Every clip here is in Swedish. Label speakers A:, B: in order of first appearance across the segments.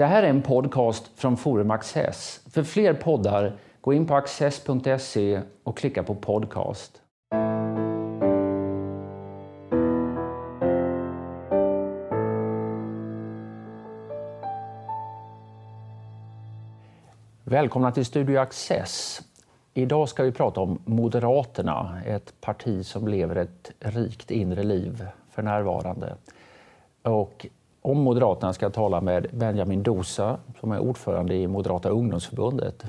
A: Det här är en podcast från Forum Access. För fler poddar, gå in på access.se och klicka på podcast. Välkomna till Studio Access. Idag ska vi prata om Moderaterna, ett parti som lever ett rikt inre liv för närvarande. Och om Moderaterna ska tala med Benjamin Dosa som är ordförande i Moderata ungdomsförbundet.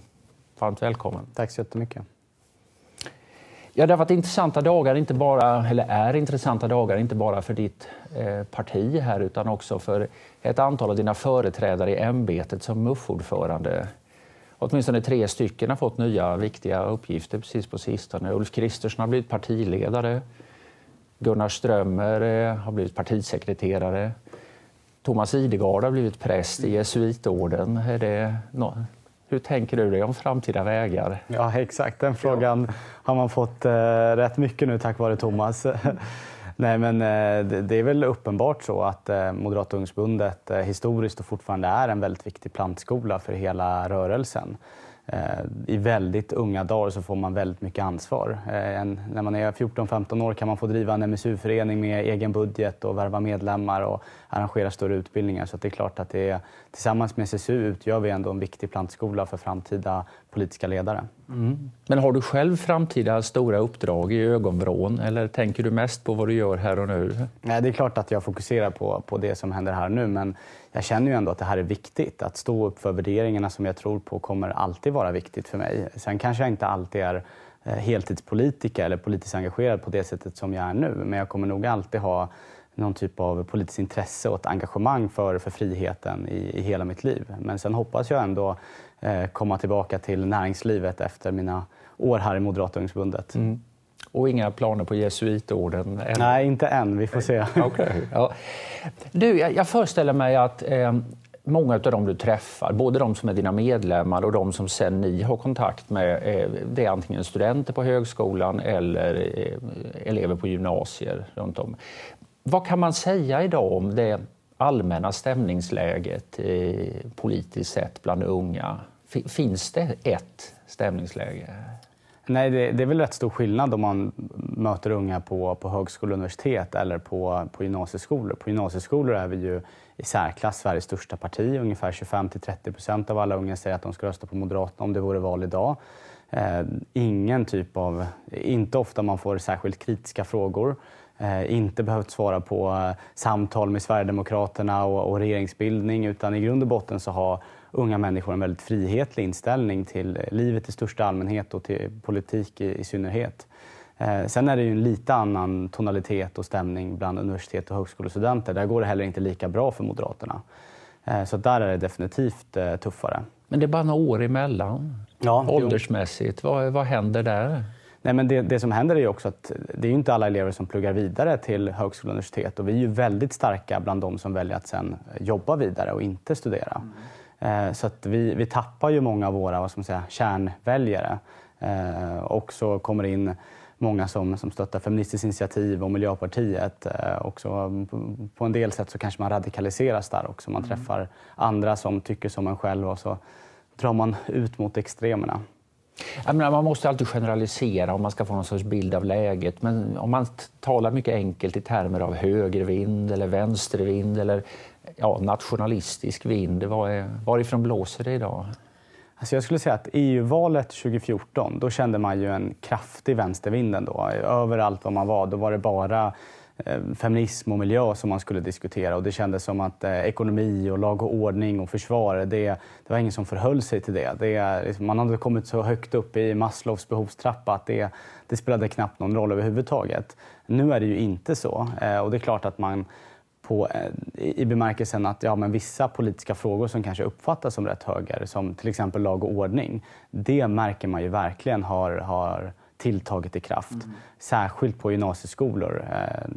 A: Varmt välkommen.
B: Tack så jättemycket.
A: Ja, det har varit intressanta dagar, inte bara, eller är intressanta dagar, inte bara för ditt eh, parti här utan också för ett antal av dina företrädare i ämbetet som MUF-ordförande. Åtminstone tre stycken har fått nya viktiga uppgifter precis på sistone. Ulf Kristersson har blivit partiledare. Gunnar Strömmer eh, har blivit partisekreterare. Thomas Idegard har blivit präst i jesuitorden. Är det hur tänker du dig om framtida vägar?
B: Ja, exakt. Den frågan ja. har man fått eh, rätt mycket nu tack vare Thomas. Nej, men eh, det, det, är väl uppenbart så att eh, Moderata ungdomsförbundet eh, historiskt och fortfarande är en väldigt viktig plantskola för hela rörelsen. Eh, I väldigt unga dagar så får man väldigt mycket ansvar. Eh, en, när man är 14-15 år kan man få driva en MSU-förening med egen budget och värva medlemmar och arrangera större utbildningar. Så det är klart att det är, tillsammans med SSU utgör vi ändå en viktig plantskola för framtida politiska ledare.
A: Mm. Men har du själv framtida stora uppdrag i ögonvrån eller tänker du mest på vad du gör här och nu?
B: Nej, det är klart att jag fokuserar på, på det som händer här nu men jag känner ju ändå att det här är viktigt. Att stå upp för värderingarna som jag tror på kommer alltid vara viktigt för mig. Sen kanske jag inte alltid är eh, heltidspolitiker eller politiskt engagerad på det sättet som jag är nu. Men jag kommer nog alltid ha någon typ av politiskt intresse och ett engagemang för, för friheten i, i hela mitt liv. Men sen hoppas jag ändå komma tillbaka till näringslivet efter mina år här i Moderata ungdomsförbundet. Mm.
A: Och inga planer på jesuitorden?
B: Än. Nej, inte än. Vi får se.
A: okay. ja. Du, jag, jag föreställer mig att eh, många av dem du träffar, både de som är dina medlemmar och de som sen ni har kontakt med, eh, det är antingen studenter på högskolan eller eh, elever på gymnasier runt om. Vad kan man säga idag om det allmänna stämningsläget eh, politiskt sett bland unga? Finns det ett stämningsläge?
B: Nej, det, det, är väl rätt stor skillnad om man möter unga på, på högskola och universitet eller på, på gymnasieskolor. På gymnasieskolor är vi ju i särklass Sveriges största parti. Ungefär 25-30 procent av alla unga säger att de ska rösta på Moderaterna om det vore val idag. Eh, ingen typ av, inte ofta man får särskilt kritiska frågor. Eh, inte behövt svara på eh, samtal med Sverigedemokraterna och, och regeringsbildning utan i grund och botten så har unga människor en väldigt frihetlig inställning till livet i största allmänhet och till politik i, i synnerhet. Eh, sen är det ju en lite annan tonalitet och stämning bland universitet och högskolestudenter. Där går det heller inte lika bra för Moderaterna. Eh, så där är det definitivt eh, tuffare.
A: Men det är bara några år emellan, ja, åldersmässigt. Vad, vad händer där?
B: Nej, men det, det, som händer är ju också att det är inte alla elever som pluggar vidare till högskola och universitet och vi är ju väldigt starka bland de som väljer att sen jobba vidare och inte studera. Mm. Eh, så att vi, vi tappar ju många av våra vad ska man säga, kärnväljare. Eh, och så kommer det in många som, som stöttar Feministiskt initiativ och Miljöpartiet. Eh, också på en del sätt så kanske man radikaliseras där också. Man mm. träffar andra som tycker som en själv och så drar man ut mot extremerna.
A: Menar, man måste alltid generalisera om man ska få någon sorts bild av läget. Men om man talar mycket enkelt i termer av högervind eller vänstervind eller ja, nationalistisk vind. Var varifrån blåser det idag?
B: Alltså jag skulle säga att EU-valet 2014, då kände man ju en kraftig vänstervind ändå. Överallt var man var, då var det bara eh, feminism och miljö som man skulle diskutera och det kändes som att eh, ekonomi och lag och ordning och försvar, det, det var ingen som förhöll sig till det. det liksom, man hade kommit så högt upp i Maslows behovstrappa att det, det spelade knappt någon roll överhuvudtaget. Nu är det ju inte så eh, och det är klart att man på, eh, i bemärkelsen att ja, men vissa politiska frågor som kanske uppfattas som rätt höger, som till exempel lag och ordning, det märker man ju verkligen har, har tilltagit i kraft. Mm. Särskilt på gymnasieskolor. Eh,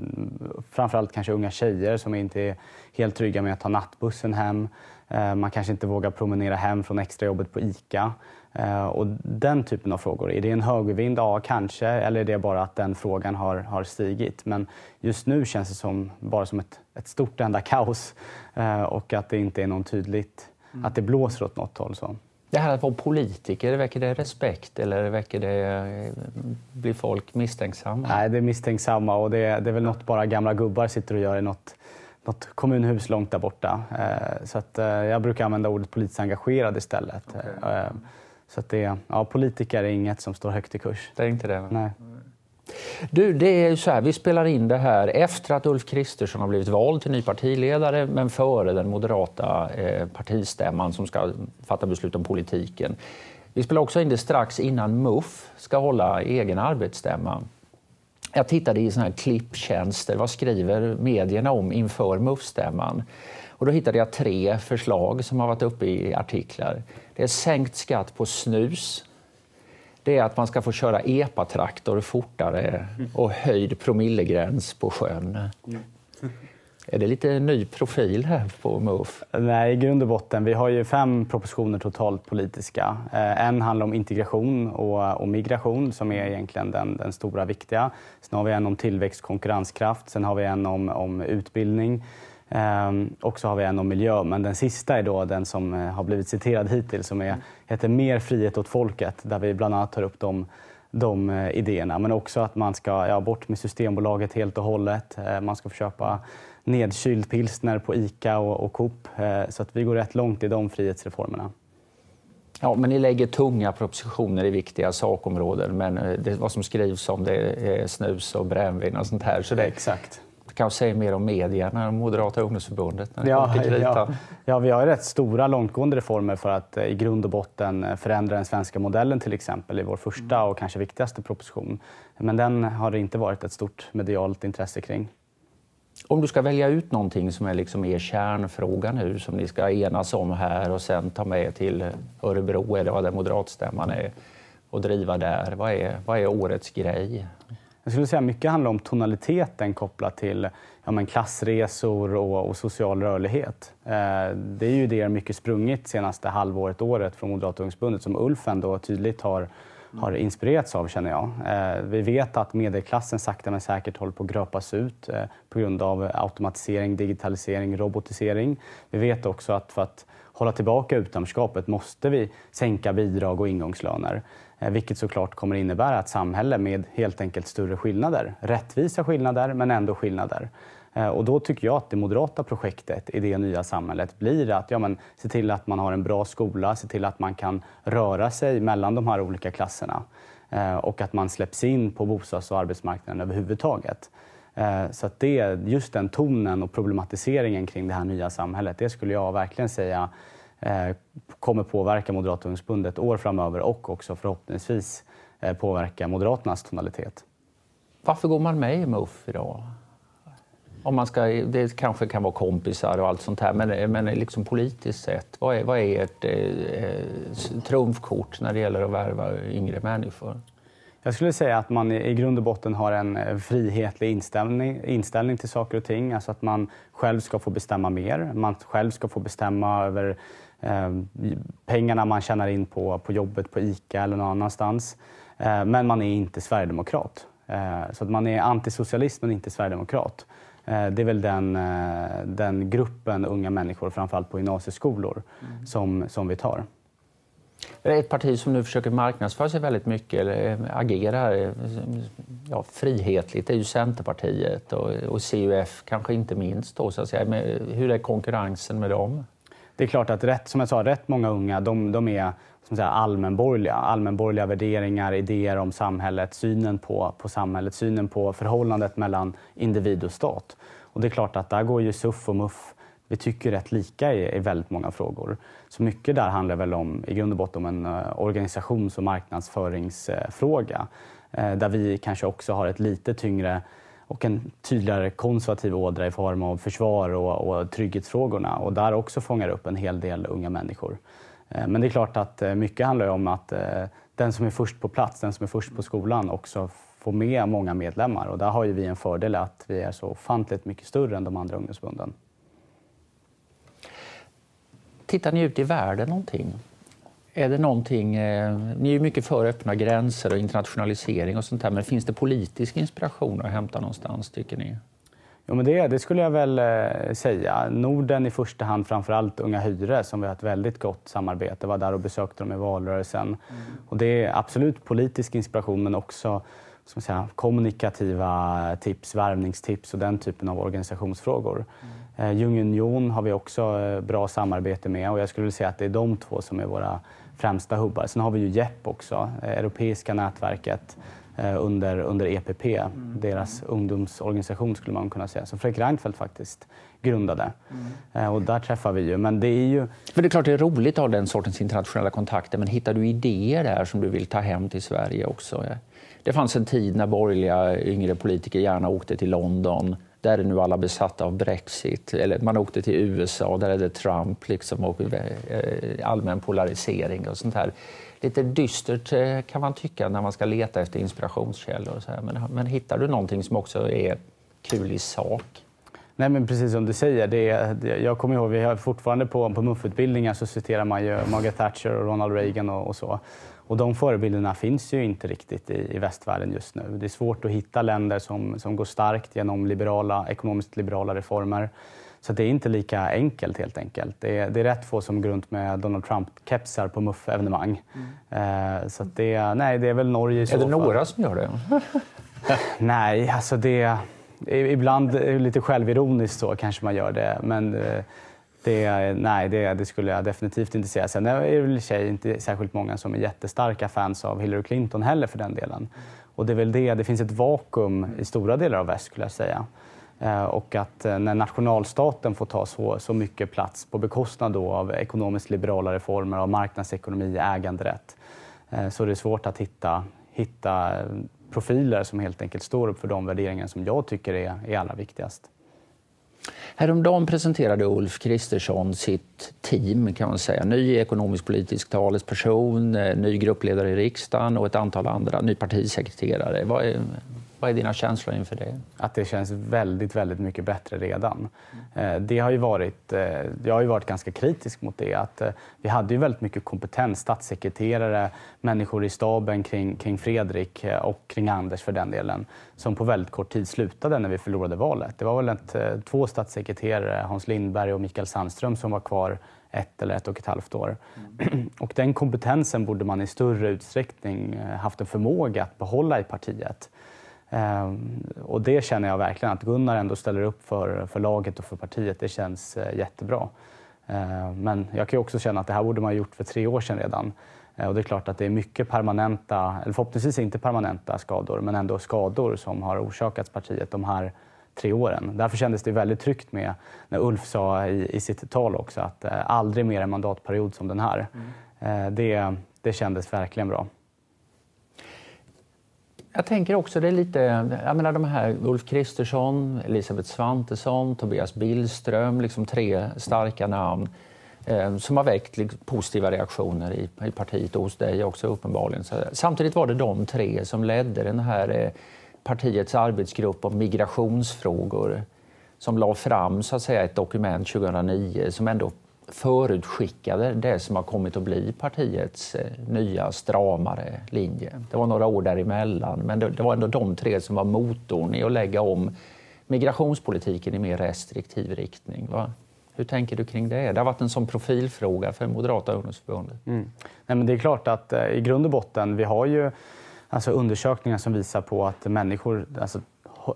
B: framförallt kanske unga tjejer som inte är helt trygga med att ta nattbussen hem. Eh, man kanske inte vågar promenera hem från extrajobbet på ICA. Eh, och den typen av frågor. Är det en högervind? Ja, kanske. Eller är det bara att den frågan har, har stigit? Men just nu känns det som, bara som ett, ett stort enda kaos eh, och att det inte är någon tydligt mm. att det blåser åt något håll. Så.
A: Det här att vara politiker, väcker det respekt eller väcker det, blir folk misstänksamma?
B: Nej, det är misstänksamma och det, det är väl något bara gamla gubbar sitter och gör i något, något kommunhus långt där borta. Eh, så att, jag brukar använda ordet politiskt engagerad istället. Okay. Så att det, ja, politiker är inget som står högt i kurs.
A: Det är inte det?
B: Nej.
A: Du, det är så här, vi spelar in det här efter att Ulf Kristersson har blivit vald till ny partiledare men före den moderata eh, partistämman som ska fatta beslut om politiken. Vi spelar också in det strax innan MUF ska hålla egen arbetsstämma. Jag tittade i såna här klipptjänster. Vad skriver medierna om inför MUF-stämman? Och då hittade jag tre förslag som har varit uppe i artiklar. Det är sänkt skatt på snus, det är att man ska få köra epatraktor fortare och höjd promillegräns på sjön. Är det lite ny profil här på MUF?
B: Nej, i grund och botten. Vi har ju fem propositioner totalt politiska. Eh, en handlar om integration och, och migration som är egentligen den, den, stora viktiga. Sen har vi en om tillväxt konkurrenskraft. Sen har vi en om, om utbildning. Um, och så har vi en om miljö, men den sista är då den som uh, har blivit citerad hittills som är, heter Mer frihet åt folket, där vi bland annat tar upp de, de uh, idéerna. Men också att man ska ja, bort med Systembolaget helt och hållet. Uh, man ska få köpa nedkyld pilsner på ICA och, och Coop. så att vi går rätt långt i de frihetsreformerna.
A: Ja, men ni lägger tunga propositioner i viktiga sakområden, men det, vad som skrivs om det är snus och brännvin och sånt här. Så det,
B: Exakt
A: kanske säger mer om medierna än Moderata ungdomsförbundet? När
B: ja, ja, ja, vi har rätt stora långtgående reformer för att eh, i grund och botten eh, förändra den svenska modellen till exempel i vår första och kanske viktigaste proposition. Men den har det inte varit ett stort medialt intresse kring.
A: Om du ska välja ut någonting som är liksom er kärnfråga nu som ni ska enas om här och sen ta med till Örebro eller vad den moderatstämman är och driva där. Vad är, vad är årets grej?
B: Jag skulle säga mycket handlar om tonaliteten kopplat till ja, men klassresor och, och social rörlighet. Eh, det är ju det mycket sprungit senaste halvåret, året från Moderata ungdomsförbundet som Ulf ändå tydligt har, har inspirerats av känner jag. Eh, vi vet att medelklassen sakta men säkert håller på att gröpas ut eh, på grund av automatisering, digitalisering, robotisering. Vi vet också att för att hålla tillbaka utanförskapet måste vi sänka bidrag och ingångslöner. Eh, vilket såklart kommer innebära ett samhälle med helt enkelt större skillnader. Rättvisa skillnader, men ändå skillnader. Eh, och då tycker jag att det moderata projektet i det nya samhället blir att ja, men, se till att man har en bra skola, se till att man kan röra sig mellan de här olika klasserna eh, och att man släpps in på bostads och arbetsmarknaden överhuvudtaget. Eh, så att det, just den tonen och problematiseringen kring det här nya samhället, det skulle jag verkligen säga eh, kommer påverka Moderata ungdomsförbundet år framöver och också förhoppningsvis eh, påverka Moderaternas tonalitet.
A: Varför går man med i MUF idag? Om man ska, det kanske kan vara kompisar och allt sånt här, men, men liksom politiskt sett, vad är, vad är ert eh, trumfkort när det gäller att värva yngre människor?
B: Jag skulle säga att man i grund och botten har en eh, frihetlig inställning, inställning till saker och ting. Alltså att man själv ska få bestämma mer. Man själv ska få bestämma över eh, pengarna man tjänar in på, på jobbet på ICA eller någon annanstans. Eh, men man är inte sverigedemokrat. Eh, så att man är antisocialist men inte sverigedemokrat. Eh, det är väl den, eh, den gruppen unga människor, framförallt på gymnasieskolor, mm. som, som vi tar.
A: Ett parti som nu försöker marknadsföra sig väldigt mycket, eller eh, agerar eh, ja, frihetligt, är ju Centerpartiet och, och CUF kanske inte minst. Då, så att säga. Men eh, hur är konkurrensen med dem?
B: Det är klart att rätt, som jag sa, rätt många unga de, de är som säga, allmänborgerliga. Allmänborgerliga värderingar, idéer om samhället, synen på, på samhället, synen på förhållandet mellan individ och stat. Och det är klart att där går ju SUF och MUF vi tycker rätt lika i, i väldigt många frågor. Så mycket där handlar väl om, i grund och botten om en eh, organisations och marknadsföringsfråga. Eh, där vi kanske också har ett lite tyngre och en tydligare konservativ ådra i form av försvar och, och trygghetsfrågorna och där också fångar upp en hel del unga människor. Eh, men det är klart att mycket handlar om att den som är först på plats, den som är först på skolan också får med många medlemmar och där har ju vi en fördel att vi är så ofantligt mycket större än de andra ungdomsförbunden.
A: Tittar ni ut i världen någonting? Är det någonting, eh, ni är mycket för öppna gränser och internationalisering och sånt där, men finns det politisk inspiration att hämta någonstans tycker ni?
B: Jo, men det, det skulle jag väl eh, säga. Norden i första hand, framförallt Unga Hyre som vi har ett väldigt gott samarbete. Jag var där och besökte dem i valrörelsen. Mm. Och det är absolut politisk inspiration men också som säga, kommunikativa tips, värvningstips och den typen av organisationsfrågor. Mm. Eh, Young Union har vi också eh, bra samarbete med och jag skulle säga att det är de två som är våra främsta hubbar. Sen har vi ju JEP också, eh, Europeiska nätverket eh, under, under EPP, mm. deras ungdomsorganisation skulle man kunna säga, som Fredrik Reinfeldt faktiskt grundade. Mm. Och där träffar vi ju. Men det är ju...
A: För det är klart det är roligt att ha den sortens internationella kontakter, men hittar du idéer där som du vill ta hem till Sverige också? Det fanns en tid när borgerliga yngre politiker gärna åkte till London. Där är nu alla besatta av Brexit. Eller man åkte till USA, där är det Trump liksom, och eh, eh, allmän polarisering och sånt här. Lite dystert eh, kan man tycka när man ska leta efter inspirationskällor. Och så här. Men, men hittar du någonting som också är kul i sak?
B: Nej, men precis som du säger. Det, det, jag kommer ihåg, vi har fortfarande på, på MUF-utbildningar så citerar man ju Margaret Thatcher och Ronald Reagan och, och så. Och de förebilderna finns ju inte riktigt i, i västvärlden just nu. Det är svårt att hitta länder som, som går starkt genom liberala, ekonomiskt liberala reformer. Så det är inte lika enkelt helt enkelt. Det är, det är rätt få som går runt med Donald Trump-kepsar på MUF-evenemang. Mm. Eh, så det, nej, det är väl Norge i så
A: Är det några som gör det?
B: nej, alltså det... Ibland lite självironiskt så kanske man gör det. Men eh, det, nej, det, det, skulle jag definitivt inte säga. Sen är det väl sig inte särskilt många som är jättestarka fans av Hillary Clinton heller för den delen. Och det är väl det, det finns ett vakuum i stora delar av väst skulle jag säga. Eh, och att eh, när nationalstaten får ta så, så mycket plats på bekostnad då av ekonomiskt liberala reformer, av marknadsekonomi, äganderätt, eh, så är det svårt att hitta, hitta profiler som helt enkelt står upp för de värderingar som jag tycker är, är allra viktigast.
A: Häromdagen presenterade Ulf Kristersson sitt team, kan man säga. Ny ekonomisk politisk talesperson, eh, ny gruppledare i riksdagen och ett antal andra, ny partisekreterare. Vad är, vad är dina känslor inför det?
B: Att det känns väldigt, väldigt mycket bättre redan. Eh, det har ju varit, eh, jag har ju varit ganska kritisk mot det. Att eh, vi hade ju väldigt mycket kompetens, statssekreterare, människor i staben kring, kring Fredrik och kring Anders för den delen, som på väldigt kort tid slutade när vi förlorade valet. Det var väl ett, två statssekreterare, Hans Lindberg och Mikael Sandström, som var kvar ett eller ett och ett halvt år. Och den kompetensen borde man i större utsträckning haft en förmåga att behålla i partiet. Ehm, och det känner jag verkligen, att Gunnar ändå ställer upp för, för laget och för partiet. Det känns eh, jättebra. Ehm, men jag kan också känna att det här borde man ha gjort för tre år sedan redan. Ehm, och det är klart att det är mycket permanenta, eller förhoppningsvis inte permanenta skador, men ändå skador som har orsakats partiet de här tre åren. Därför kändes det väldigt tryggt med när Ulf sa i, i sitt tal också att eh, aldrig mer en mandatperiod som den här. Mm. det, det kändes verkligen bra.
A: Jag tänker också, det är lite, jag menar de här Ulf Kristersson, Elisabeth Svantesson, Tobias Billström, liksom tre starka namn eh, som har väckt liksom, positiva reaktioner i, i partiet och hos dig också uppenbarligen. Så, samtidigt var det de tre som ledde den här eh, partiets arbetsgrupp om migrationsfrågor som la fram så att säga, ett dokument 2009 som ändå förutskickade det som har kommit att bli partiets eh, nya stramare linje. Det var några år däremellan, men det, var ändå de tre som var motorn i att lägga om migrationspolitiken i mer restriktiv riktning. Va? Hur tänker du kring det? Det har varit en sån profilfråga för Moderata ungdomsförbundet. Mm.
B: Nej, men det är klart att eh, i grund och botten, vi har ju alltså undersökningar som visar på att människor, alltså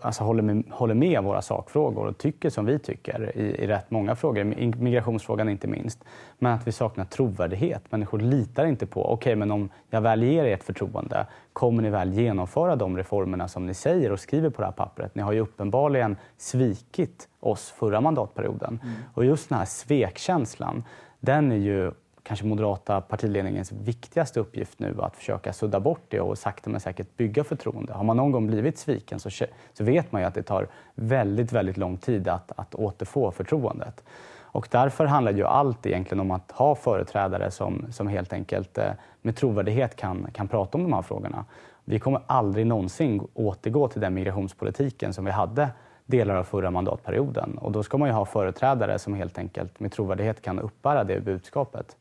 B: alltså håller, med, håller med våra sakfrågor och tycker som vi tycker i, i rätt många frågor, migrationsfrågan inte minst. Men att vi saknar trovärdighet. Människor litar inte på, okej okay, men om jag väl ger er ett förtroende, kommer ni väl genomföra de reformerna som ni säger och skriver på det här pappret? Ni har ju uppenbarligen svikit oss förra mandatperioden. Mm. Och just den här svekkänslan, den är ju kanske moderata partiledningens viktigaste uppgift nu att försöka sudda bort det och sakta men säkert bygga förtroende. Har man någon gång blivit sviken så, så vet man ju att det tar väldigt, väldigt lång tid att, att återfå förtroendet. Och därför handlar ju allt egentligen om att ha företrädare som, som helt enkelt eh, med trovärdighet kan, kan prata om de här frågorna. Vi kommer aldrig någonsin återgå till den migrationspolitiken som vi hade delar av förra mandatperioden. Och då ska man ju ha företrädare som helt enkelt med trovärdighet kan uppbära det budskapet.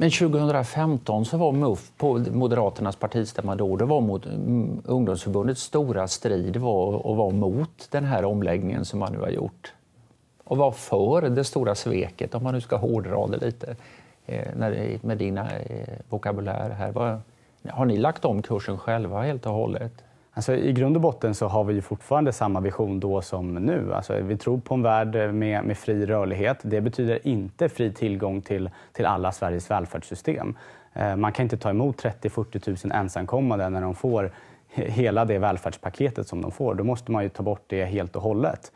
A: Men 2015 så var MUF på Moderaternas partistämma då, det var mot mm, ungdomsförbundets stora strid var att vara mot den här omläggningen som man nu har gjort. Och var för det stora sveket, om man nu ska hårdra det lite eh, med din eh, vokabulär här. Har ni lagt om kursen själva helt och hållet?
B: Alltså, I grund och botten så har vi fortfarande samma vision då som nu. Alltså, vi tror på en värld med, med fri rörlighet. Det betyder inte fri tillgång till, till alla Sveriges välfärdssystem. Eh, man kan inte ta emot 30-40 000 ensamkommande när de får hela det välfärdspaketet som de får. Då måste man ju ta bort det helt och hållet.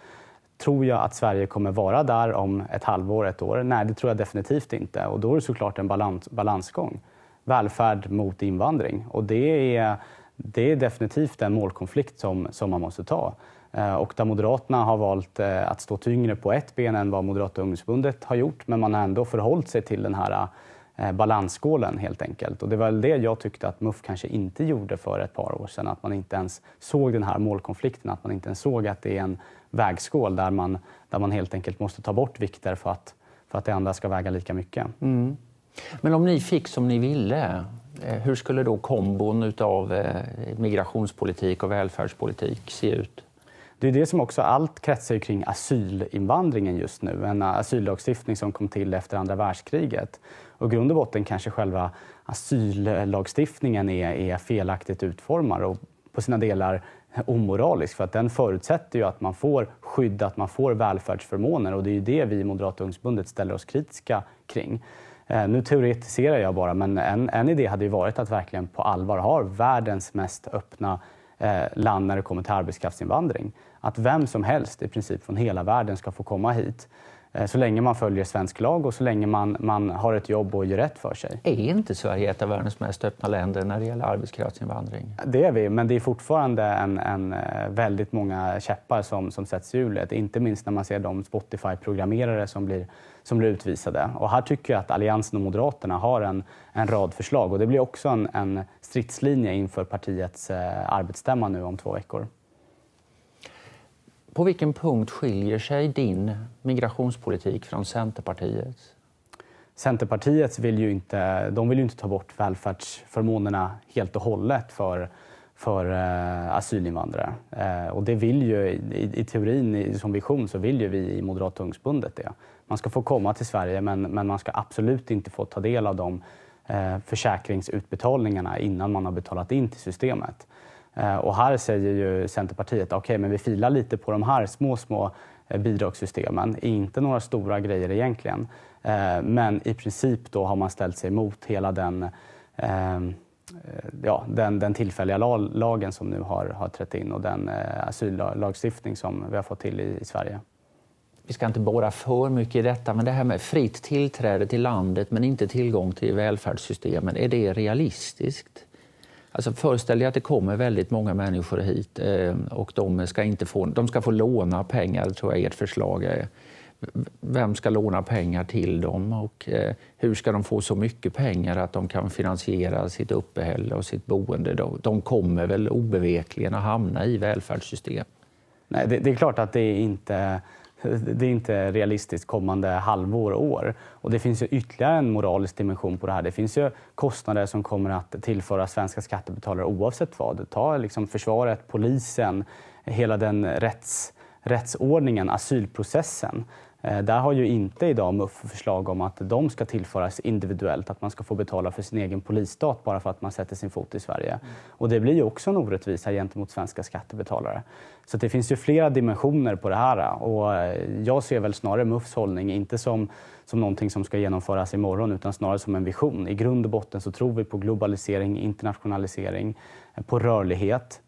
B: Tror jag att Sverige kommer vara där om ett halvår, ett år? Nej, det tror jag definitivt inte. Och då är det såklart en balans, balansgång. Välfärd mot invandring. Och det är det är definitivt en målkonflikt som, som man måste ta. Eh, och där Moderaterna har valt eh, att stå tyngre på ett ben än vad Moderata ungdomsförbundet har gjort, men man har ändå förhållit sig till den här eh, balansskålen helt enkelt. Och det var väl det jag tyckte att MUF kanske inte gjorde för ett par år sedan, att man inte ens såg den här målkonflikten, att man inte ens såg att det är en vägskål där man, där man helt enkelt måste ta bort vikter för att, för att det andra ska väga lika mycket. Mm.
A: Men om ni fick som ni ville, Eh, hur skulle då kombon av eh, migrationspolitik och välfärdspolitik se ut?
B: Det är det som också allt kretsar kring asylinvandringen just nu. En asyllagstiftning som kom till efter andra världskriget. Och grund och botten kanske själva asyllagstiftningen är, är felaktigt utformad och på sina delar omoralisk för att den förutsätter ju att man får skydd, att man får välfärdsförmåner och det är ju det vi i Moderata ungdomsförbundet ställer oss kritiska kring. Eh, nu teoretiserar jag bara, men en, en idé hade ju varit att verkligen på allvar ha världens mest öppna eh, land när det kommer till arbetskraftsinvandring. Att vem som helst i princip från hela världen ska få komma hit. Eh, så länge man följer svensk lag och så länge man, man har ett jobb och gör rätt för sig.
A: Är inte Sverige ett av världens mest öppna länder när det gäller arbetskraftsinvandring?
B: Det är vi, men det är fortfarande en, en eh, väldigt många käppar som, som sätts i hjulet. Inte minst när man ser de Spotify-programmerare som blir, som blir utvisade. Och här tycker jag att Alliansen och Moderaterna har en, en rad förslag och det blir också en, en stridslinje inför partiets eh, arbetsstämma nu om två veckor.
A: På vilken punkt skiljer sig din migrationspolitik från Centerpartiets?
B: Centerpartiet vill ju inte, de vill ju inte ta bort välfärdsförmånerna helt och hållet för, för eh, asylinvandrare. Eh, och det vill ju, i, i teorin, i, som vision, så vill ju vi i Moderata ungdomsförbundet det. Man ska få komma till Sverige, men, men man ska absolut inte få ta del av de eh, försäkringsutbetalningarna innan man har betalat in till systemet. Eh, och här säger ju Centerpartiet okej, okay, men vi filar lite på de här små, små eh, bidragssystemen. Inte några stora grejer egentligen. Eh, men i princip då har man ställt sig emot hela den, ehm, ja, den, den tillfälliga lagen som nu har, har trätt in och den asyllagstiftning som vi har fått till i, i Sverige.
A: Vi ska inte borra för mycket i detta, men det här med fritt tillträde till landet men inte tillgång till välfärdssystemen, är det realistiskt? Alltså föreställ dig att det kommer väldigt många människor hit eh, och de ska, inte få, de ska få låna pengar, tror jag ert förslag är. Vem ska låna pengar till dem och eh, hur ska de få så mycket pengar att de kan finansiera sitt uppehälle och sitt boende? De, de kommer väl obevekligen att hamna i välfärdssystem?
B: Nej, det, det är klart att det inte det är inte realistiskt kommande halvår och år. Och det finns ju ytterligare en moralisk dimension på det här. Det finns ju kostnader som kommer att tillföra svenska skattebetalare oavsett vad. Ta liksom försvaret, polisen, hela den rätts, rättsordningen, asylprocessen. Eh, där har ju inte idag MUF förslag om att de ska tillföras individuellt, att man ska få betala för sin egen polisstat bara för att man sätter sin fot i Sverige. Och det blir ju också en orättvisa gentemot svenska skattebetalare. Så det finns ju flera dimensioner på det här och eh, jag ser väl snarare MUFs hållning inte som, som någonting som ska genomföras imorgon utan snarare som en vision. I grund och botten så tror vi på globalisering, internationalisering, eh, på rörlighet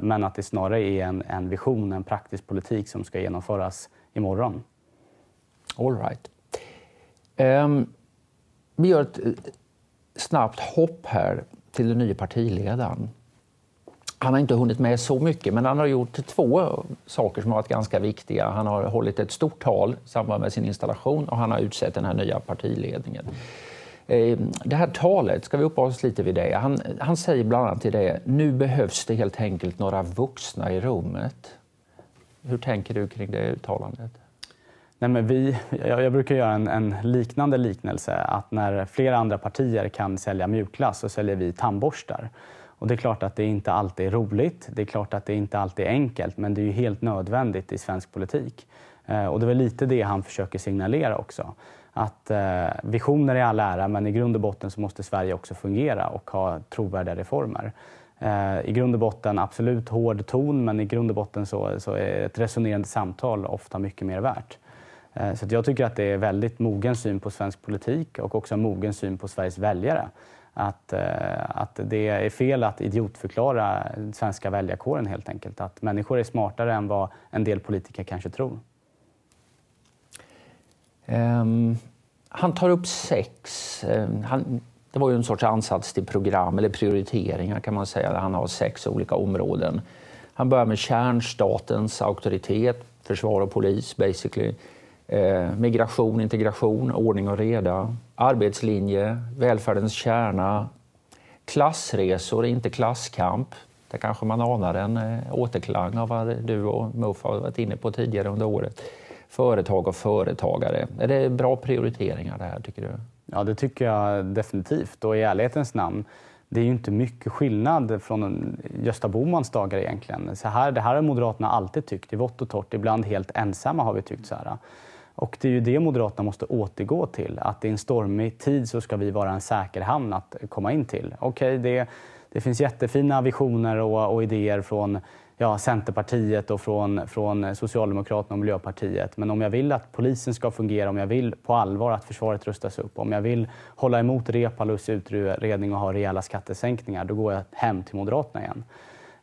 B: men att det snarare är en, en vision, en praktisk politik som ska genomföras imorgon.
A: All right. Um, vi gör ett eh, snabbt hopp här till den nya partiledaren. Han har inte hunnit med så mycket, men han har gjort två saker som har varit ganska viktiga. Han har hållit ett stort tal i samband med sin installation och han har utsett den här nya partiledningen. Ehm, det här talet, ska vi uppehålla oss lite vid det? Han, han säger bland annat till det, nu behövs det helt enkelt några vuxna i rummet. Hur tänker du kring det uttalandet?
B: Nej, men vi, jag, brukar göra en, en, liknande liknelse. Att när flera andra partier kan sälja mjukglass så säljer vi tandborstar. Och det är klart att det inte alltid är roligt. Det är klart att det inte alltid är enkelt. Men det är ju helt nödvändigt i svensk politik. Eh, och det är lite det han försöker signalera också. Att eh, visioner är all ära, men i grund och botten så måste Sverige också fungera och ha trovärdiga reformer. Eh, I grund och botten absolut hård ton, men i grund och botten så, så är ett resonerande samtal ofta mycket mer värt. Eh, så jag tycker att det är väldigt mogen syn på svensk politik och också en mogen syn på Sveriges väljare. Att, eh, att det är fel att idiotförklara svenska väljarkåren helt enkelt. Att människor är smartare än vad en del politiker kanske tror.
A: Um, han tar upp sex. Um, han, det var ju en sorts ansats till program eller prioriteringar kan man säga. Han har sex olika områden. Han börjar med kärnstatens auktoritet, försvar och polis basically. Eh, migration, integration, ordning och reda, arbetslinje, välfärdens kärna, klassresor, inte klasskamp. Där kanske man anar en eh, återklang av vad du och Muff har varit inne på tidigare under året. Företag och företagare. Är det bra prioriteringar det här tycker du?
B: Ja, det tycker jag definitivt. Och i ärlighetens namn, det är ju inte mycket skillnad från Gösta Bomans dagar egentligen. Så här, det här har Moderaterna alltid tyckt, i vått och torrt. Ibland helt ensamma har vi tyckt så här. Och det är ju det Moderaterna måste återgå till. Att i en stormig tid så ska vi vara en säker hamn att komma in till. Okej, okay, det, det finns jättefina visioner och, och idéer från ja, Centerpartiet och från, från Socialdemokraterna och Miljöpartiet. Men om jag vill att polisen ska fungera, om jag vill på allvar att försvaret rustas upp, om jag vill hålla emot Repalus utredning och ha rejäla skattesänkningar, då går jag hem till Moderaterna igen.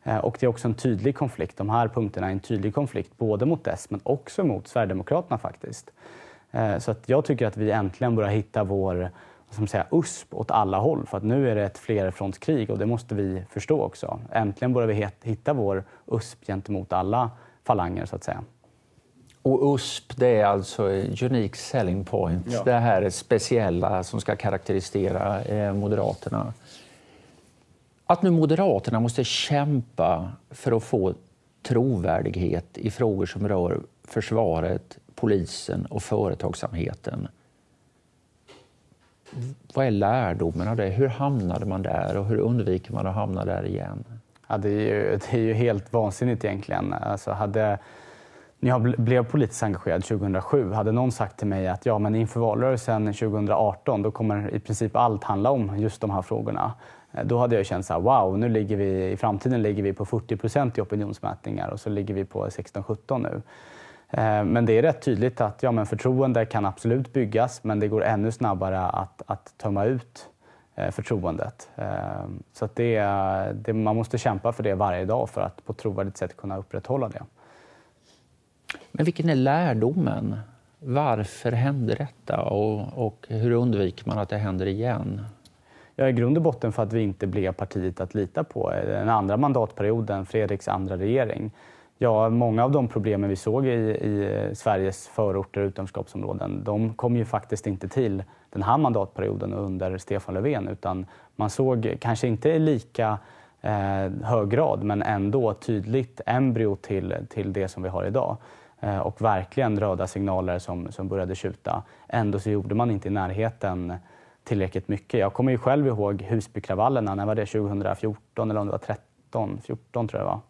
B: Eh, och det är också en tydlig konflikt. De här punkterna är en tydlig konflikt både mot dess men också mot Sverigedemokraterna faktiskt. Eh, så att jag tycker att vi äntligen börjar hitta vår som säga, USP åt alla håll. För att nu är det ett flerfrontskrig och det måste vi förstå också. Äntligen börjar vi hitta vår USP gentemot alla falanger så att säga.
A: Och USP det är alltså unique selling point, ja. det här speciella som ska karaktärisera eh, Moderaterna. Att nu Moderaterna måste kämpa för att få trovärdighet i frågor som rör försvaret, polisen och företagsamheten. Vad är lärdomen av det? Hur hamnade man där och hur undviker man att hamna där igen?
B: Ja, det, är ju, det är ju helt vansinnigt egentligen. Alltså hade, när jag blev politiskt engagerad 2007 hade någon sagt till mig att ja, men inför valrörelsen 2018 då kommer i princip allt handla om just de här frågorna. Eh, då hade jag känt så här, wow, nu ligger vi, i framtiden ligger vi på 40 procent i opinionsmätningar och så ligger vi på 16-17 nu. Eh, men det är rätt tydligt att ja, men förtroende kan absolut byggas men det går ännu snabbare att, att tömma ut eh, förtroendet. Så att det, det, man måste kämpa för det varje dag för att på ett trovärdigt sätt kunna upprätthålla det.
A: Men vilken är lärdomen? Varför hände detta och, och hur undviker man att det händer igen?
B: Ja, I grund och botten för att vi inte blev partiet att lita på. Den andra mandatperioden, Fredriks andra regering. Ja, många av de problemen vi såg i, i Sveriges förorter och utanförskapsområden, de kom ju faktiskt inte till den här mandatperioden under Stefan Löfven, utan man såg kanske inte i lika eh, hög grad, men ändå tydligt embryo till, till det som vi har idag. Eh, och verkligen röda signaler som, som började tjuta. Ändå så gjorde man inte i närheten tillräckligt mycket. Jag kommer ju själv ihåg Husbykravallerna, när var det? 2014 eller om det var 13, 14 tror jag det var.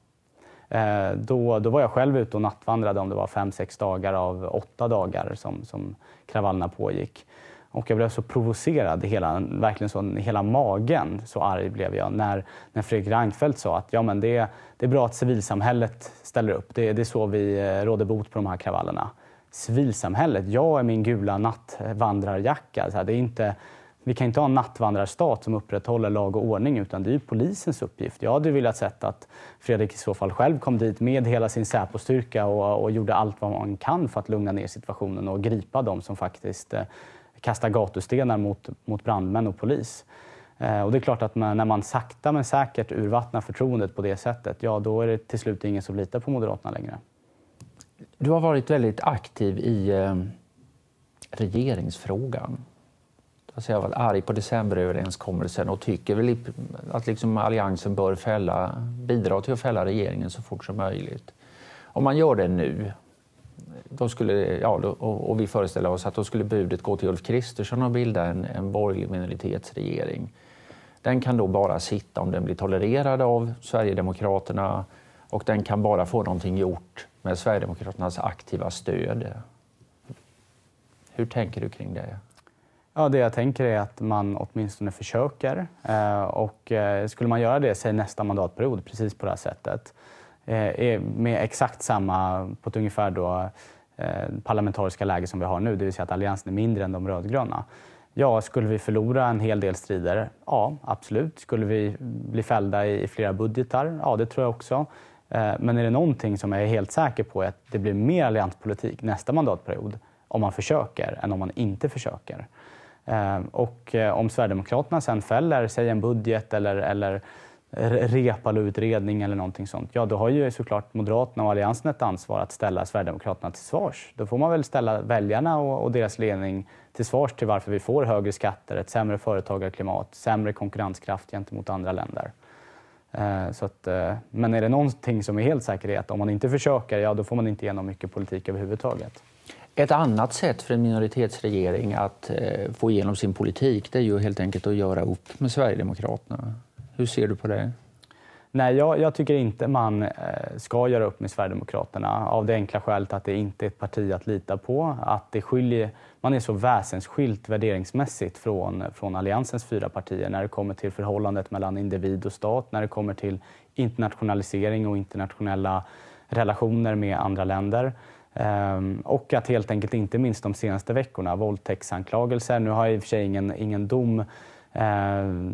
B: Eh, då, då var jag själv ute och nattvandrade om det var fem, sex dagar av åtta dagar som, som kravallerna pågick. Och jag blev så provocerad, hela, verkligen så, hela magen, så arg blev jag när, när Fredrik Reinfeldt sa att ja, men det, det är bra att civilsamhället ställer upp. Det, det är så vi eh, råder bot på de här kravallerna. Civilsamhället? Jag är min gula nattvandrarjacka. Så här, det är inte, vi kan inte ha en nattvandrarstat som upprätthåller lag och ordning utan det är polisens uppgift. Jag hade velat sett att Fredrik i så fall själv kom dit med hela sin Säpo-styrka och, och, gjorde allt vad man kan för att lugna ner situationen och gripa dem som faktiskt eh, kasta kastar gatustenar mot, mot brandmän och polis. Eh, och det är klart att man, när man sakta men säkert urvattnar förtroendet på det sättet, ja då är det till slut ingen som litar på Moderaterna längre.
A: Du har varit väldigt aktiv i eh, regeringsfrågan. Alltså jag har varit arg på decemberöverenskommelsen och tycker väl att liksom Alliansen bör fälla, bidra till att fälla regeringen så fort som möjligt. Om man gör det nu, då skulle, ja, då, och, och, vi föreställer oss att då skulle budet gå till Ulf Kristersson och bilda en, en borgerlig minoritetsregering. Den kan då bara sitta om den blir tolererad av Sverigedemokraterna och den kan bara få någonting gjort med Sverigedemokraternas aktiva stöd. Hur tänker du kring det?
B: Ja, det jag tänker är att man åtminstone försöker. Eh, och eh, skulle man göra det, säg nästa mandatperiod, precis på det här sättet, eh, med exakt samma, på ett ungefär då, Eh, parlamentariska läge som vi har nu, det vill säga att alliansen är mindre än de rödgröna. Ja, skulle vi förlora en hel del strider? Ja, absolut. Skulle vi bli fällda i flera budgetar? Ja, det tror jag också. Eh, men är det någonting som jag är helt säker på är att det blir mer allianspolitik nästa mandatperiod om man försöker än om man inte försöker. Eh, och om Sverigedemokraterna sen fäller, säg en budget eller, eller Reepaluutredning eller någonting sånt, ja då har ju såklart Moderaterna och Alliansen ett ansvar att ställa Sverigedemokraterna till svars. Då får man väl ställa väljarna och, och deras ledning till svars till varför vi får högre skatter, ett sämre företagarklimat, sämre konkurrenskraft gentemot andra länder. Eh, så att, eh, men är det någonting som är helt säkert är att om man inte försöker, ja då får man inte igenom mycket politik överhuvudtaget.
A: Ett annat sätt för en minoritetsregering att eh, få igenom sin politik det är ju helt enkelt att göra upp med Sverigedemokraterna. Hur ser du på det?
B: Nej, jag, jag, tycker inte man eh, ska göra upp med Sverigedemokraterna av det enkla skälet att det inte är ett parti att lita på. Att det skiljer, man är så väsensskilt värderingsmässigt från, från Alliansens fyra partier när det kommer till förhållandet mellan individ och stat, när det kommer till internationalisering och internationella relationer med andra länder. Ehm, och att helt enkelt, inte minst de senaste veckorna, våldtäktsanklagelser. Nu har jag i och för sig ingen, ingen dom. Uh,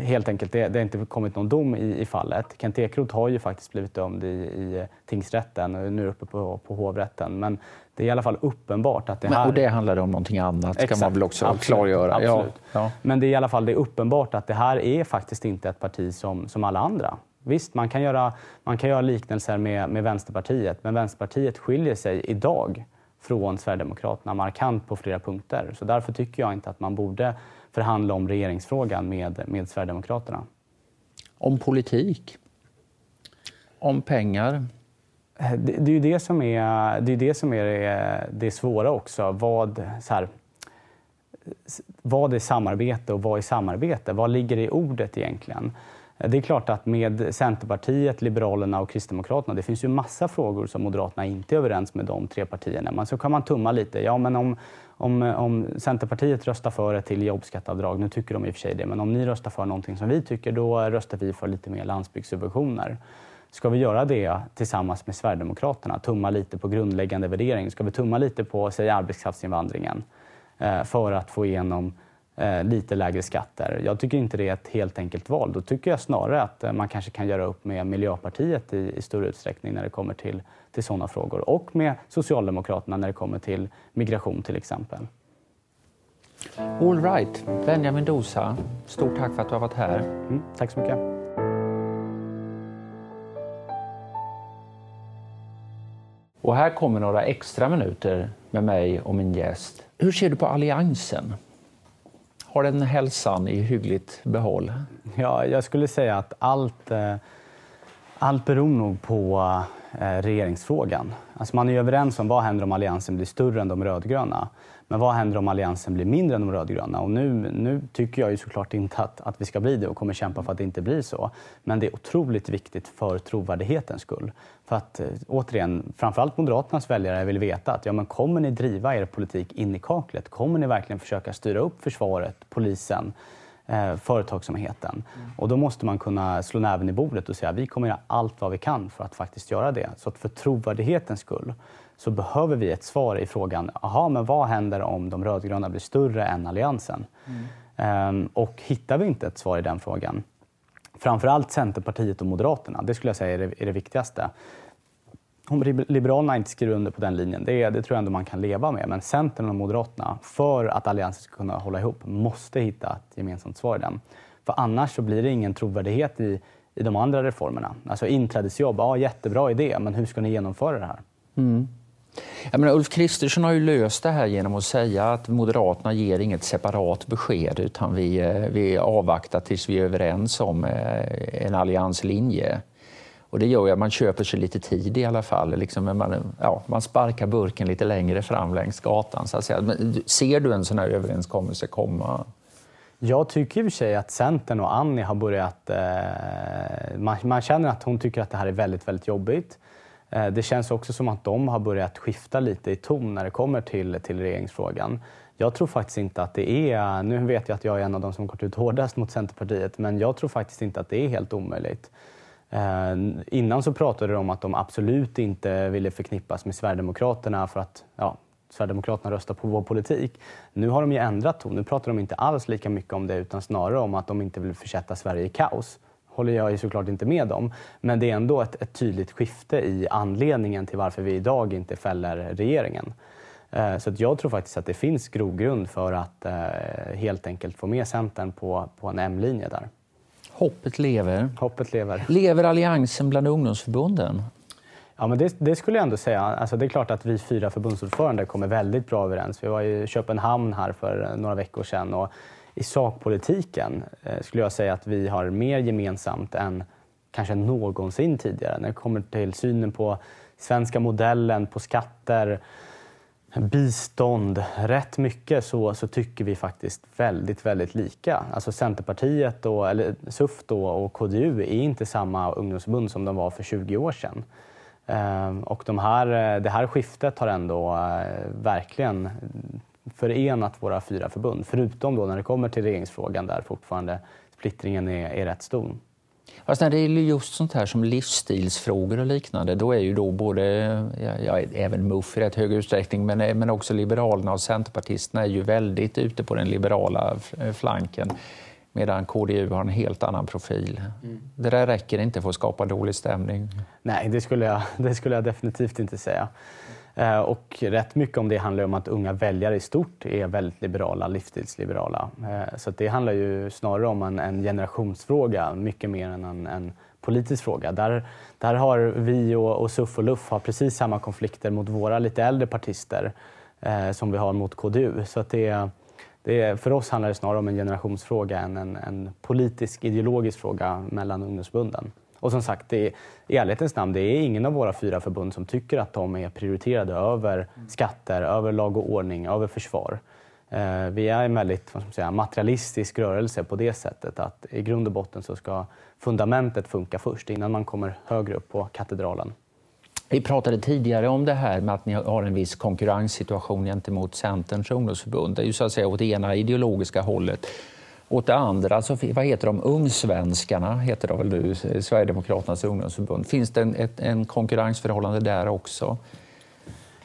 B: helt enkelt, det, det har inte kommit någon dom i, i fallet. Kent Ekeroth har ju faktiskt blivit dömd i, i tingsrätten och nu uppe på, på hovrätten. Men det är i alla fall uppenbart att det här...
A: Men, och det handlar om någonting annat, Exakt, kan man väl också absolut, klargöra.
B: Absolut. Ja, ja. Men det är i alla fall det uppenbart att det här är faktiskt inte ett parti som, som alla andra. Visst, man kan göra, man kan göra liknelser med, med Vänsterpartiet, men Vänsterpartiet skiljer sig idag från Sverigedemokraterna markant på flera punkter. Så därför tycker jag inte att man borde förhandla om regeringsfrågan med, med Sverigedemokraterna.
A: Om politik? Om pengar?
B: Det, det är ju det som är det, är det, som är det, det svåra också. Vad, så här, vad är samarbete och vad är samarbete? Vad ligger i ordet egentligen? Det är klart att med Centerpartiet, Liberalerna och Kristdemokraterna, det finns ju massa frågor som Moderaterna inte är överens med de tre partierna. Men så kan man tumma lite. Ja, men om, om, om Centerpartiet röstar för ett till jobbskatteavdrag, nu tycker de i och för sig det, men om ni röstar för någonting som vi tycker, då röstar vi för lite mer landsbygdssubventioner. Ska vi göra det tillsammans med Sverigedemokraterna, tumma lite på grundläggande värdering? Ska vi tumma lite på, säg arbetskraftsinvandringen, eh, för att få igenom eh, lite lägre skatter. Jag tycker inte det är ett helt enkelt val. Då tycker jag snarare att eh, man kanske kan göra upp med Miljöpartiet i, i större utsträckning när det kommer till, till sådana frågor. Och med Socialdemokraterna när det kommer till migration till exempel.
A: All right. Benjamin Dosa, stort tack för att du har varit här.
B: Mm, tack så mycket.
A: Och här kommer några extra minuter med mig och min gäst. Hur ser du på Alliansen? Har den hälsan i hyggligt behåll?
B: Ja, jag skulle säga att allt, eh, allt beror nog på eh, regeringsfrågan. Alltså man är överens om vad händer om Alliansen blir större än de rödgröna. Men vad händer om Alliansen blir mindre än de rödgröna? Och nu, nu tycker jag ju såklart inte att, att vi ska bli det och kommer kämpa för att det inte blir så. Men det är otroligt viktigt för trovärdighetens skull. För att eh, återigen, framförallt Moderaternas väljare vill veta att ja, men kommer ni driva er politik in i kaklet? Kommer ni verkligen försöka styra upp försvaret, polisen, eh, företagsamheten? Mm. Och då måste man kunna slå näven i bordet och säga att vi kommer göra allt vad vi kan för att faktiskt göra det. Så att för trovärdighetens skull så behöver vi ett svar i frågan, aha, men vad händer om de rödgröna blir större än Alliansen? Mm. Um, och hittar vi inte ett svar i den frågan, framförallt Centerpartiet och Moderaterna, det skulle jag säga är det, är det viktigaste. Om Liberalerna inte skriver under på den linjen, det, det tror jag ändå man kan leva med. Men Centern och Moderaterna, för att Alliansen ska kunna hålla ihop, måste hitta ett gemensamt svar i den. För annars så blir det ingen trovärdighet i, i de andra reformerna. Alltså inträdesjobb, ja jättebra idé, men hur ska ni genomföra det här? Mm.
A: Jag menar, Ulf Kristersson har ju löst det här genom att säga att Moderaterna ger inget separat besked utan vi, eh, vi avvaktar tills vi är överens om eh, en allianslinje. Och det gör ju att man köper sig lite tid i alla fall. Liksom man, ja, man sparkar burken lite längre fram längs gatan. Så att säga. Men ser du en sån här överenskommelse komma?
B: Jag tycker i och för sig att Centern och Annie har börjat... Eh, man, man, känner att hon tycker att det här är väldigt, väldigt jobbigt. Eh, det känns också som att de har börjat skifta lite i ton när det kommer till, till regeringsfrågan. Jag tror faktiskt inte att det är... Nu vet jag att jag är en av de som gått ut hårdast mot Centerpartiet, men jag tror faktiskt inte att det är helt omöjligt. Eh, innan så pratade de om att de absolut inte ville förknippas med Sverigedemokraterna för att ja, Sverigedemokraterna röstar på vår politik. Nu har de ju ändrat ton. Nu pratar de inte alls lika mycket om det utan snarare om att de inte vill försätta Sverige i kaos. håller jag ju såklart inte med om. Men det är ändå ett, ett tydligt skifte i anledningen till varför vi idag inte fäller regeringen. Eh, så jag tror faktiskt att det finns grogrund för att eh, helt enkelt få med Centern på, på en M-linje där.
A: Hoppet lever.
B: Hoppet lever.
A: Lever alliansen bland ungdomsförbunden?
B: Ja, men det, det, skulle jag ändå säga. Alltså, det är klart att vi fyra förbundsordförande kommer väldigt bra överens. Vi var i Köpenhamn här för några veckor sedan och i sakpolitiken eh, skulle jag säga att vi har mer gemensamt än kanske någonsin tidigare när det kommer till synen på svenska modellen, på skatter, bistånd, rätt mycket så, så tycker vi faktiskt väldigt, väldigt lika. Alltså Centerpartiet, då, eller SUF då, och KDU är inte samma ungdomsförbund som de var för 20 år sedan. Ehm, och de här, det här skiftet har ändå eh, verkligen förenat våra fyra förbund. Förutom då när det kommer till regeringsfrågan där fortfarande splittringen är, är rätt stor.
A: Fast när det gäller just sånt här som livsstilsfrågor och liknande, då är ju då både, ja, även MUF i rätt hög utsträckning, men, men också Liberalerna och Centerpartisterna är ju väldigt ute på den liberala flanken. Medan KDU har en helt annan profil. Mm. Det där räcker inte för att skapa dålig stämning.
B: Nej, det skulle jag, det skulle jag definitivt inte säga. Eh, och rätt mycket om det handlar om att unga väljare i stort är väldigt liberala, livsstilsliberala. Eh, så det handlar ju snarare om en, en generationsfråga, mycket mer än en, en politisk fråga. Där, där har vi och, och SUF och LUF har precis samma konflikter mot våra lite äldre partister eh, som vi har mot KDU. Så att det, det, för oss handlar det snarare om en generationsfråga än en, en politisk, ideologisk fråga mellan ungdomsförbunden. Och som sagt, det är, i ärlighetens namn, det är ingen av våra fyra förbund som tycker att de är prioriterade över skatter, över lag och ordning, över försvar. Eh, vi är en väldigt vad ska man säga, materialistisk rörelse på det sättet att i grund och botten så ska fundamentet funka först innan man kommer högre upp på katedralen.
A: Vi pratade tidigare om det här med att ni har en viss konkurrenssituation gentemot Centerns ungdomsförbund. Det är ju så att säga åt det ena ideologiska hållet. Åt det andra, så, vad heter de? Ungsvenskarna heter de väl nu, Sverigedemokraternas ungdomsförbund. Finns det en, ett, en konkurrensförhållande där också?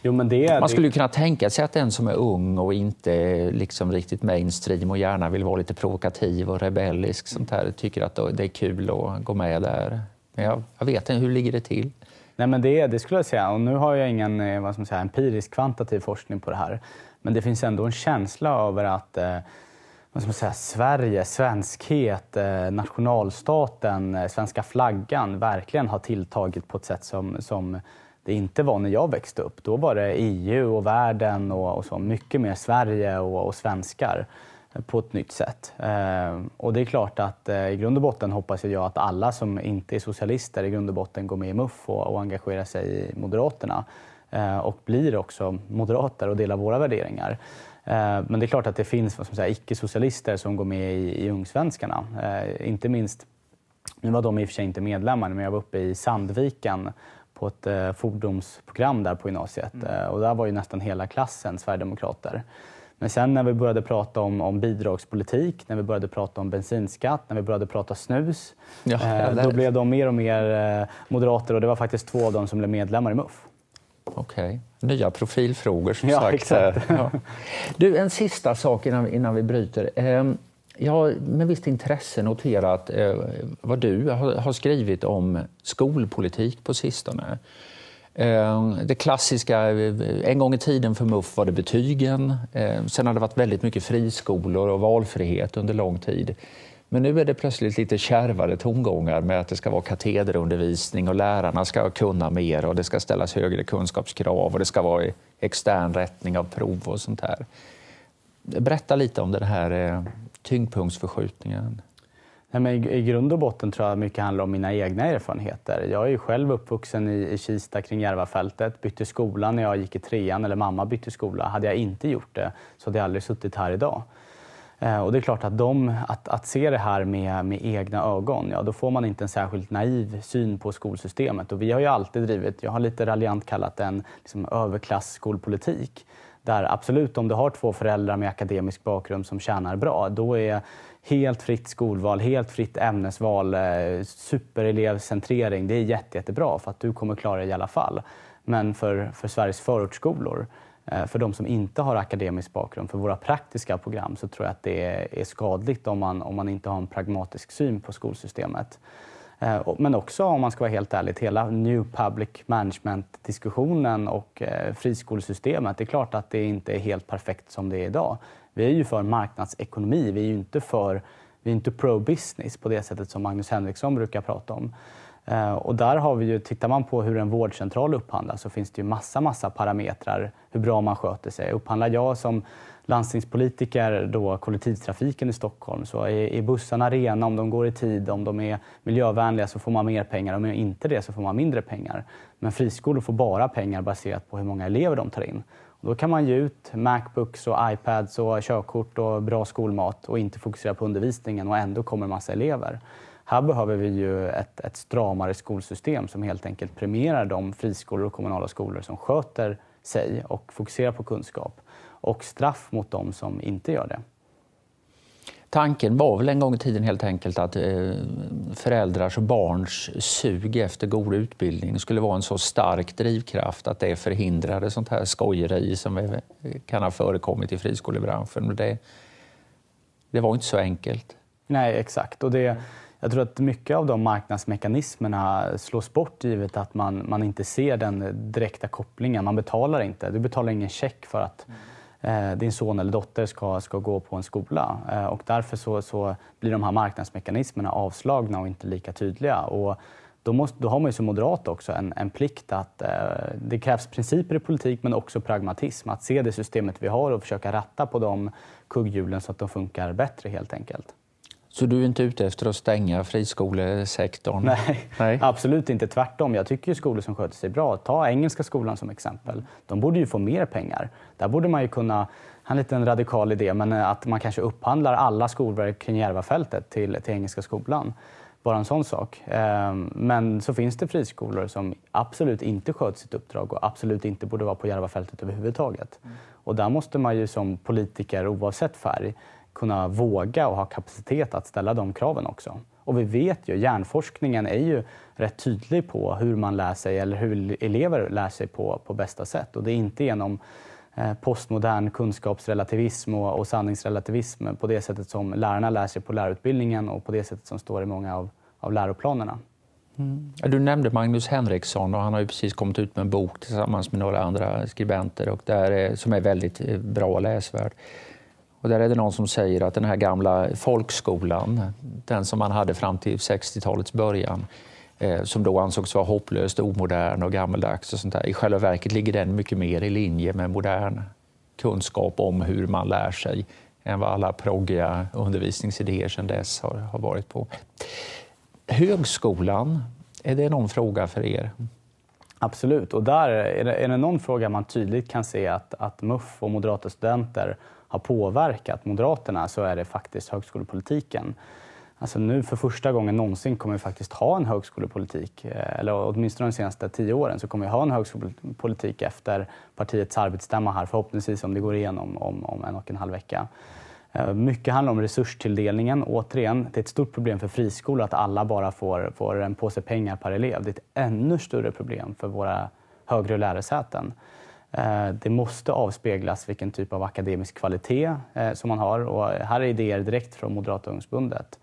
B: Jo, men det,
A: Man skulle ju kunna tänka sig att den som är ung och inte liksom riktigt mainstream och gärna vill vara lite provokativ och rebellisk sånt här, tycker att det är kul att gå med där. Men jag, jag vet inte, hur ligger det till?
B: Nej, men det, det skulle jag säga. Och nu har jag ingen eh, vad ska man säga, empirisk kvantitativ forskning på det här. Men det finns ändå en känsla över att eh, vad ska man säga, Sverige, svenskhet, eh, nationalstaten, eh, svenska flaggan verkligen har tilltagit på ett sätt som, som det inte var när jag växte upp. Då var det EU och världen och, och så, mycket mer Sverige och, och svenskar eh, på ett nytt sätt. Eh, och det är klart att eh, i grund och botten hoppas jag att alla som inte är socialister i grund och botten går med i MUF och, och engagerar sig i Moderaterna eh, och blir också moderater och delar våra värderingar. Eh, men det är klart att det finns icke-socialister som går med i, i Ungsvenskarna. Eh, inte minst, nu var de i och för sig inte medlemmar, men jag var uppe i Sandviken på ett eh, fordonsprogram där på gymnasiet. Mm. Och där var ju nästan hela klassen sverigedemokrater. Men sen när vi började prata om, om bidragspolitik, när vi började prata om bensinskatt, när vi började prata snus, ja, eh, då blev de mer och mer eh, moderater och det var faktiskt två av dem som blev medlemmar i MUF.
A: Okej. Okay. Nya profilfrågor som
B: ja,
A: sagt.
B: Exakt. Ja.
A: Du, en sista sak innan, innan vi bryter. Ehm, jag har med visst intresse noterat eh, vad du har skrivit om skolpolitik på sistone. Ehm, det klassiska, eh, en gång i tiden för MUF var det betygen. Ehm, sen har det varit väldigt mycket friskolor och valfrihet under lång tid. Men nu är det plötsligt lite kärvare tongångar med att det ska vara katederundervisning och lärarna ska kunna mer och det ska ställas högre kunskapskrav och det ska vara extern rättning av prov och sånt här. Berätta lite om den här eh, tyngdpunktsförskjutningen.
B: Nej, men I grund och botten tror jag mycket handlar om mina egna erfarenheter. Jag är ju själv uppvuxen i, i Kista kring Järvafältet, bytte skola när jag gick i trean, eller mamma bytte skola. Hade jag inte gjort det så hade jag aldrig suttit här idag. Eh, och det är klart att, de, att, att se det här med, med egna ögon, ja då får man inte en särskilt naiv syn på skolsystemet. Och vi har ju alltid drivit, jag har lite raljant kallat det en liksom, överklassskolpolitik. Där absolut, om du har två föräldrar med akademisk bakgrund som tjänar bra, då är helt fritt skolval, helt fritt ämnesval, eh, superelevcentrering, det är jätte, jättebra för att du kommer klara det i alla fall. Men för, för Sveriges förortsskolor, Eh, för de som inte har akademisk bakgrund, för våra praktiska program så tror jag att det är skadligt om man, om man inte har en pragmatisk syn på skolsystemet. Eh, men också om man ska vara helt ärlig, hela New Public Management-diskussionen och eh, friskolesystemet. Det är klart att det inte är helt perfekt som det är idag. Vi är ju för marknadsekonomi, vi är ju inte för vi är inte pro-business på det sättet som Magnus Henriksson brukar prata om. Eh, och där har vi ju, tittar man på hur en vårdcentral upphandlas så finns det ju massa, massa parametrar hur bra man sköter sig. Upphandlar jag som landstingspolitiker då kollektivtrafiken i Stockholm så är, är bussarna rena, om de går i tid, om de är miljövänliga så får man mer pengar. Om inte det så får man mindre pengar. Men friskolor får bara pengar baserat på hur många elever de tar in. Då kan man ge ut Macbooks och iPads och körkort och bra skolmat och inte fokusera på undervisningen och ändå kommer en massa elever. Här behöver vi ju ett, ett stramare skolsystem som helt enkelt premierar de friskolor och kommunala skolor som sköter sig och fokuserar på kunskap och straff mot de som inte gör det.
A: Tanken var väl en gång i tiden helt enkelt att eh, föräldrars och barns sug efter god utbildning skulle vara en så stark drivkraft att det förhindrade sånt här skojeri som kan ha förekommit i friskolebranschen. Det, det var inte så enkelt.
B: Nej, exakt. Och det, jag tror att mycket av de marknadsmekanismerna slås bort givet att man, man inte ser den direkta kopplingen. Man betalar inte. Du betalar ingen check för att Eh, din son eller dotter ska, ska gå på en skola. Eh, och därför så, så blir de här marknadsmekanismerna avslagna och inte lika tydliga. Och då, måste, då har man ju som moderat också en, en plikt att eh, det krävs principer i politik men också pragmatism. Att se det systemet vi har och försöka ratta på de kugghjulen så att de funkar bättre helt enkelt.
A: Så du är inte ute efter att stänga friskolesektorn?
B: Nej, Nej, absolut inte. Tvärtom. Jag tycker ju skolor som sköter sig bra. Ta Engelska skolan som exempel. De borde ju få mer pengar. Där borde man ju kunna, en liten radikal idé, men att man kanske upphandlar alla skolverk kring Järvafältet till, till Engelska skolan. Bara en sån sak. Ehm, men så finns det friskolor som absolut inte sköter sitt uppdrag och absolut inte borde vara på Järvafältet överhuvudtaget. Mm. Och där måste man ju som politiker, oavsett färg, kunna våga och ha kapacitet att ställa de kraven också. Och vi vet ju, hjärnforskningen är ju rätt tydlig på hur man lär sig eller hur elever lär sig på, på bästa sätt. Och det är inte genom eh, postmodern kunskapsrelativism och, och sanningsrelativism på det sättet som lärarna lär sig på lärarutbildningen och på det sättet som står i många av, av läroplanerna.
A: Mm. Du nämnde Magnus Henriksson och han har ju precis kommit ut med en bok tillsammans med några andra skribenter och där, som är väldigt eh, bra och läsvärd. Och där är det någon som säger att den här gamla folkskolan, den som man hade fram till 60-talets början, eh, som då ansågs vara hopplöst omodern och gammaldags och sånt där. I själva verket ligger den mycket mer i linje med modern kunskap om hur man lär sig än vad alla proggiga undervisningsidéer sedan dess har, har varit på. Högskolan, är det någon fråga för er?
B: Absolut, och där är det, är det någon fråga man tydligt kan se att, att MUF och moderata studenter har påverkat Moderaterna så är det faktiskt högskolepolitiken. Alltså nu för första gången någonsin kommer vi faktiskt ha en högskolepolitik. Eh, eller åtminstone de senaste tio åren så kommer vi ha en högskolepolitik efter partiets arbetsstämma här, förhoppningsvis om det går igenom om, om en och en halv vecka. Eh, mycket handlar om resurstilldelningen. Återigen, det är ett stort problem för friskolor att alla bara får, får en påse pengar per elev. Det är ett ännu större problem för våra högre lärosäten. Eh, det måste avspeglas vilken typ av akademisk kvalitet eh, som man har. Och här är idéer direkt från Moderata ungdomsförbundet.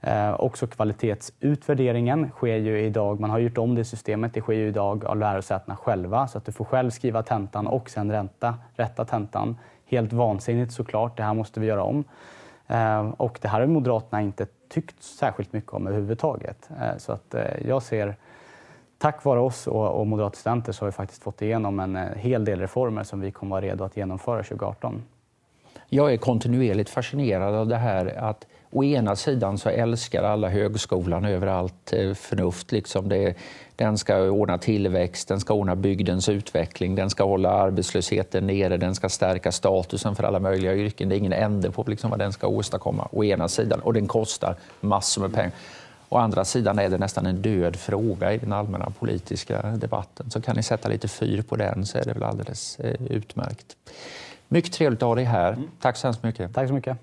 B: Eh, också kvalitetsutvärderingen sker ju idag, man har gjort om det systemet, det sker ju idag av lärosätena själva så att du får själv skriva tentan och sen ränta, rätta tentan. Helt vansinnigt såklart, det här måste vi göra om. Och det här har Moderaterna inte tyckt särskilt mycket om överhuvudtaget. Så att jag ser tack vare oss och, och Moderata studenter så har vi faktiskt fått igenom en eh, hel del reformer som vi kommer vara redo att genomföra 2018.
A: Jag är kontinuerligt fascinerad av det här att Å ena sidan så älskar alla högskolan överallt eh, förnuft. Liksom det, den ska ordna tillväxt, den ska ordna bygdens utveckling, den ska hålla arbetslösheten nere, den ska stärka statusen för alla möjliga yrken. Det är ingen ände på liksom vad den ska åstadkomma. Å ena sidan. Och den kostar massor med pengar. Å andra sidan är det nästan en död fråga i den allmänna politiska debatten. Så kan ni sätta lite fyr på den så är det väl alldeles eh, utmärkt. Mycket trevligt att ha dig här. Tack så hemskt mycket.
B: Tack så mycket.